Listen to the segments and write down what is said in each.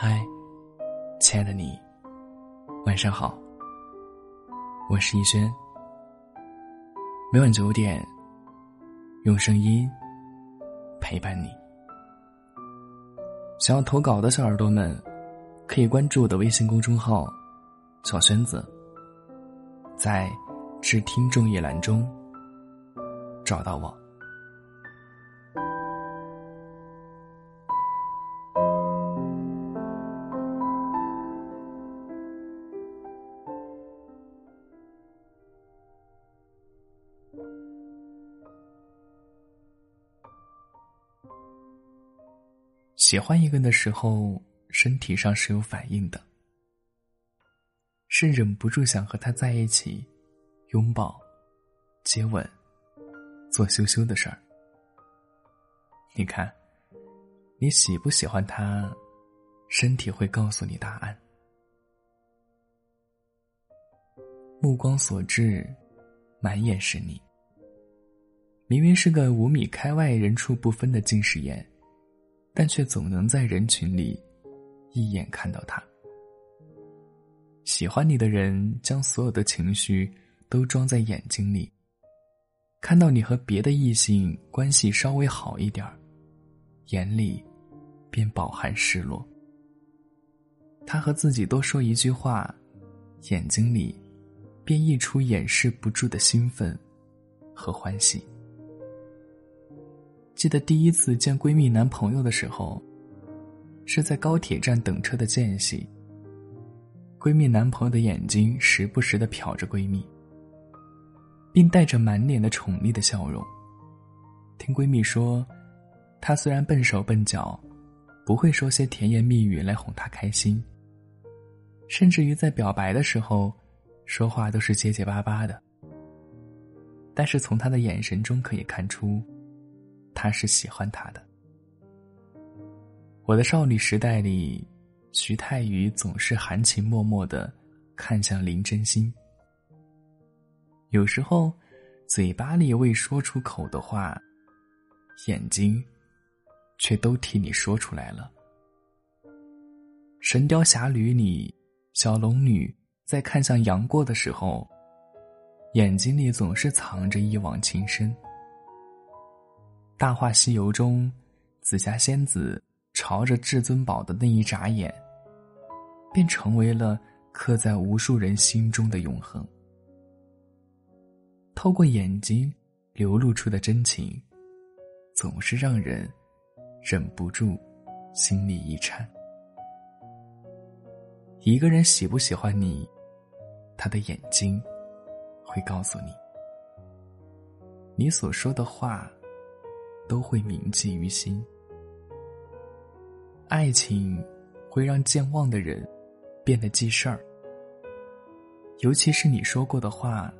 嗨，亲爱的你，晚上好。我是逸轩。每晚九点，用声音陪伴你。想要投稿的小耳朵们，可以关注我的微信公众号“小轩子”，在“致听众”一栏中找到我。喜欢一个人的时候，身体上是有反应的，是忍不住想和他在一起，拥抱、接吻、做羞羞的事儿。你看，你喜不喜欢他，身体会告诉你答案。目光所至，满眼是你。明明是个五米开外、人畜不分的近视眼。但却总能在人群里一眼看到他。喜欢你的人将所有的情绪都装在眼睛里，看到你和别的异性关系稍微好一点眼里便饱含失落。他和自己多说一句话，眼睛里便溢出掩饰不住的兴奋和欢喜。记得第一次见闺蜜男朋友的时候，是在高铁站等车的间隙。闺蜜男朋友的眼睛时不时的瞟着闺蜜，并带着满脸的宠溺的笑容。听闺蜜说，他虽然笨手笨脚，不会说些甜言蜜语来哄她开心，甚至于在表白的时候，说话都是结结巴巴的。但是从他的眼神中可以看出。他是喜欢他的。我的少女时代里，徐太宇总是含情脉脉的看向林真心。有时候，嘴巴里未说出口的话，眼睛却都替你说出来了。《神雕侠侣》里，小龙女在看向杨过的时候，眼睛里总是藏着一往情深。《大话西游》中，紫霞仙子朝着至尊宝的那一眨眼，便成为了刻在无数人心中的永恒。透过眼睛流露出的真情，总是让人忍不住心里一颤。一个人喜不喜欢你，他的眼睛会告诉你。你所说的话。都会铭记于心。爱情会让健忘的人变得记事儿，尤其是你说过的话，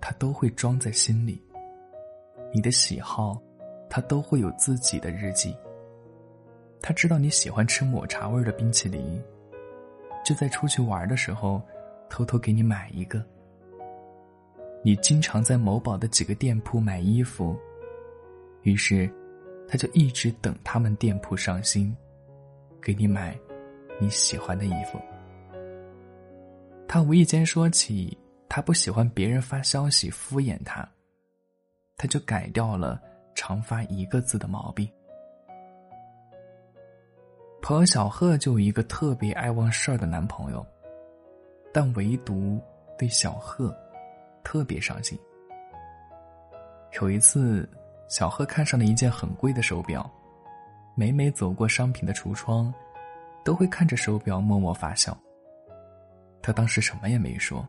他都会装在心里。你的喜好，他都会有自己的日记。他知道你喜欢吃抹茶味的冰淇淋，就在出去玩的时候偷偷给你买一个。你经常在某宝的几个店铺买衣服。于是，他就一直等他们店铺上新，给你买你喜欢的衣服。他无意间说起，他不喜欢别人发消息敷衍他，他就改掉了常发一个字的毛病。朋友小贺就有一个特别爱忘事儿的男朋友，但唯独对小贺特别上心。有一次。小贺看上了一件很贵的手表，每每走过商品的橱窗，都会看着手表默默发笑。他当时什么也没说。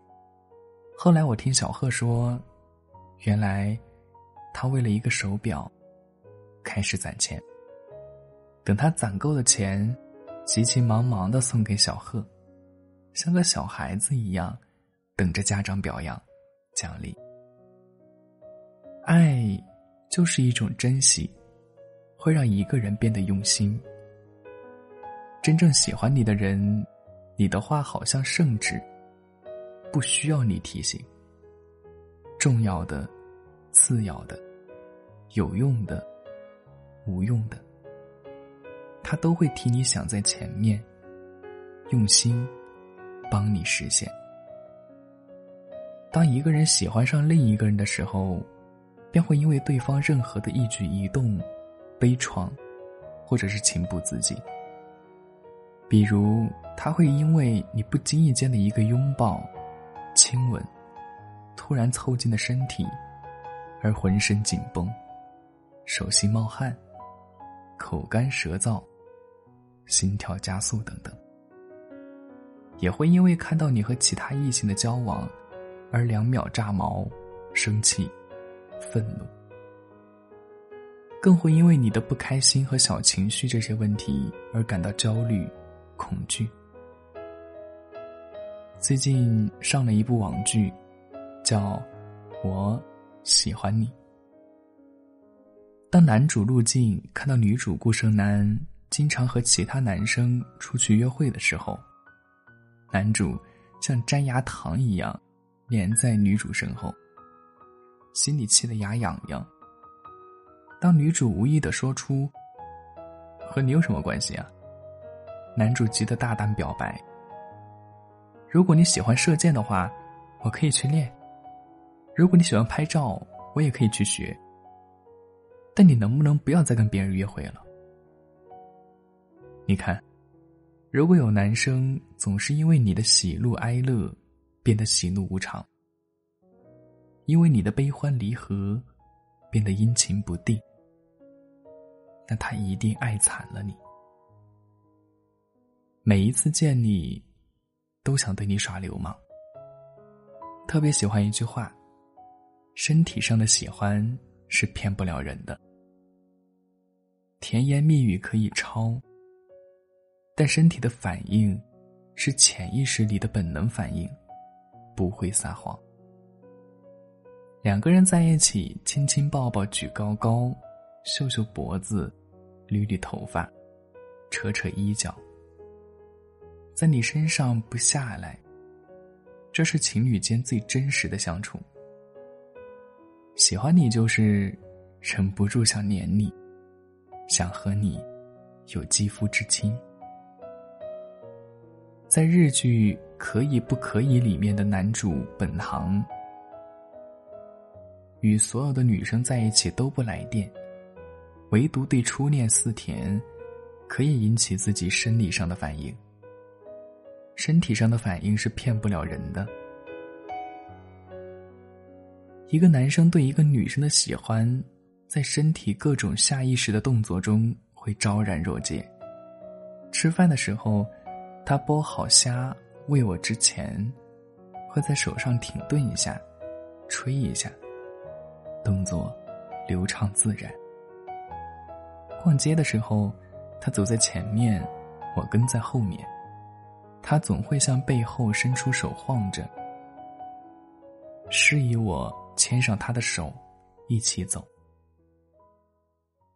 后来我听小贺说，原来他为了一个手表开始攒钱。等他攒够了钱，急急忙忙的送给小贺，像个小孩子一样，等着家长表扬奖励。爱。就是一种珍惜，会让一个人变得用心。真正喜欢你的人，你的话好像圣旨，不需要你提醒。重要的、次要的、有用的、无用的，他都会替你想在前面，用心帮你实现。当一个人喜欢上另一个人的时候，便会因为对方任何的一举一动，悲怆，或者是情不自禁。比如，他会因为你不经意间的一个拥抱、亲吻，突然凑近的身体，而浑身紧绷，手心冒汗，口干舌燥，心跳加速等等。也会因为看到你和其他异性的交往，而两秒炸毛、生气。愤怒，更会因为你的不开心和小情绪这些问题而感到焦虑、恐惧。最近上了一部网剧，叫《我喜欢你》。当男主陆晋看到女主顾生南经常和其他男生出去约会的时候，男主像粘牙糖一样粘在女主身后。心里气得牙痒痒。当女主无意的说出“和你有什么关系啊”，男主急得大胆表白：“如果你喜欢射箭的话，我可以去练；如果你喜欢拍照，我也可以去学。但你能不能不要再跟别人约会了？”你看，如果有男生总是因为你的喜怒哀乐变得喜怒无常。因为你的悲欢离合，变得阴晴不定，那他一定爱惨了你。每一次见你，都想对你耍流氓。特别喜欢一句话：身体上的喜欢是骗不了人的，甜言蜜语可以抄，但身体的反应是潜意识里的本能反应，不会撒谎。两个人在一起，亲亲抱抱，举高高，秀秀脖子，捋捋头发，扯扯衣角，在你身上不下来，这是情侣间最真实的相处。喜欢你就是忍不住想黏你，想和你有肌肤之亲。在日剧《可以不可以》里面的男主本行。与所有的女生在一起都不来电，唯独对初恋似甜，可以引起自己生理上的反应。身体上的反应是骗不了人的。一个男生对一个女生的喜欢，在身体各种下意识的动作中会昭然若揭。吃饭的时候，他剥好虾喂我之前，会在手上停顿一下，吹一下。动作流畅自然。逛街的时候，他走在前面，我跟在后面。他总会向背后伸出手晃着，示意我牵上他的手，一起走。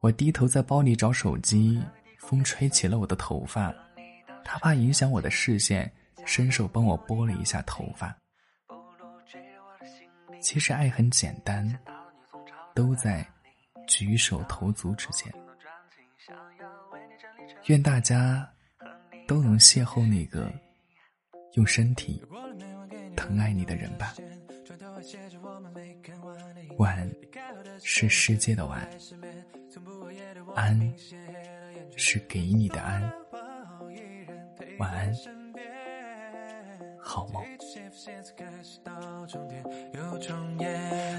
我低头在包里找手机，风吹起了我的头发，他怕影响我的视线，伸手帮我拨了一下头发。其实爱很简单。都在举手投足之间。愿大家都能邂逅那个用身体疼爱你的人吧。晚是世界的晚，安是给你的安。晚安，好梦。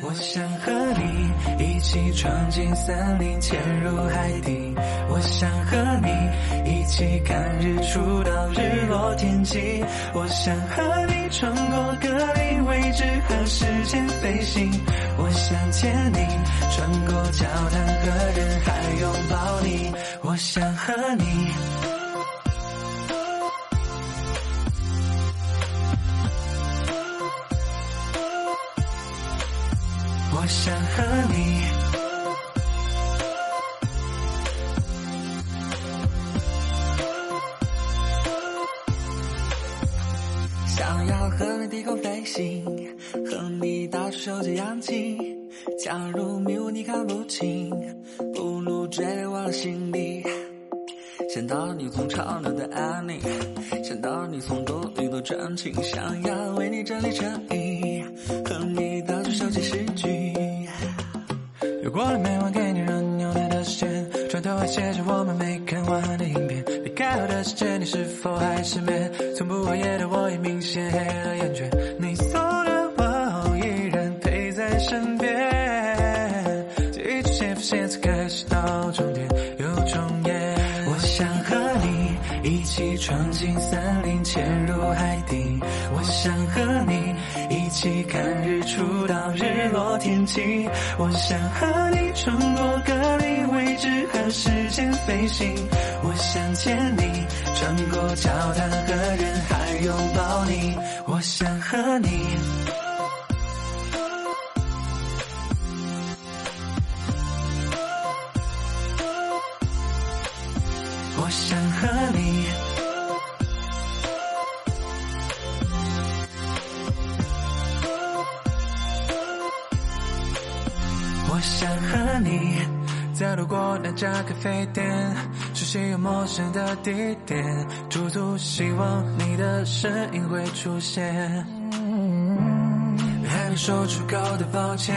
我想和你一起闯进森林，潜入海底。我想和你一起看日出到日落天际。我想和你穿过隔离位置和时间飞行。我想牵你穿过教堂和人海拥抱你。我想和你。想和你，想要和你低空飞行，和你到处收集氧气。假如迷雾你看不清，不如坠入我的心里。想到你从吵闹的安宁，想到你从多疑到专情，想要为你整理衬衣，和你到处收集诗句。又过了每晚给你热牛奶的时间，床头还写着我们没看完的影片。离开后的世界，你是否还失眠？从不熬夜的我也明显黑了眼圈。你走了，我依然陪在身边。记忆出现，浮现，才开始到终点又重演。我想和你一起闯进森林，潜入海底。我想和你一起看日出到日落天气。我想和你穿过隔离位置和时间飞行。我想牵你穿过教堂和人海拥抱你。我想和你。我想和你，在路过那家咖啡店，熟悉又陌生的地点，驻足希望你的身影会出现。还没说出口的抱歉，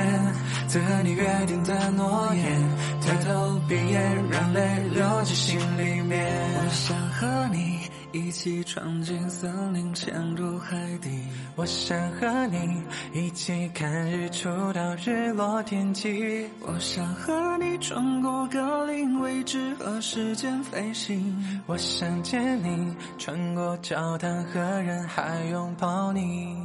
曾和你约定的诺言，抬头闭眼，让泪流进心里面。我想和你一起闯进森林，潜入海底。我想和你一起看日出到日落天际。我想和你穿过格林威治和时间飞行。我想见你穿过教堂和人海拥抱你。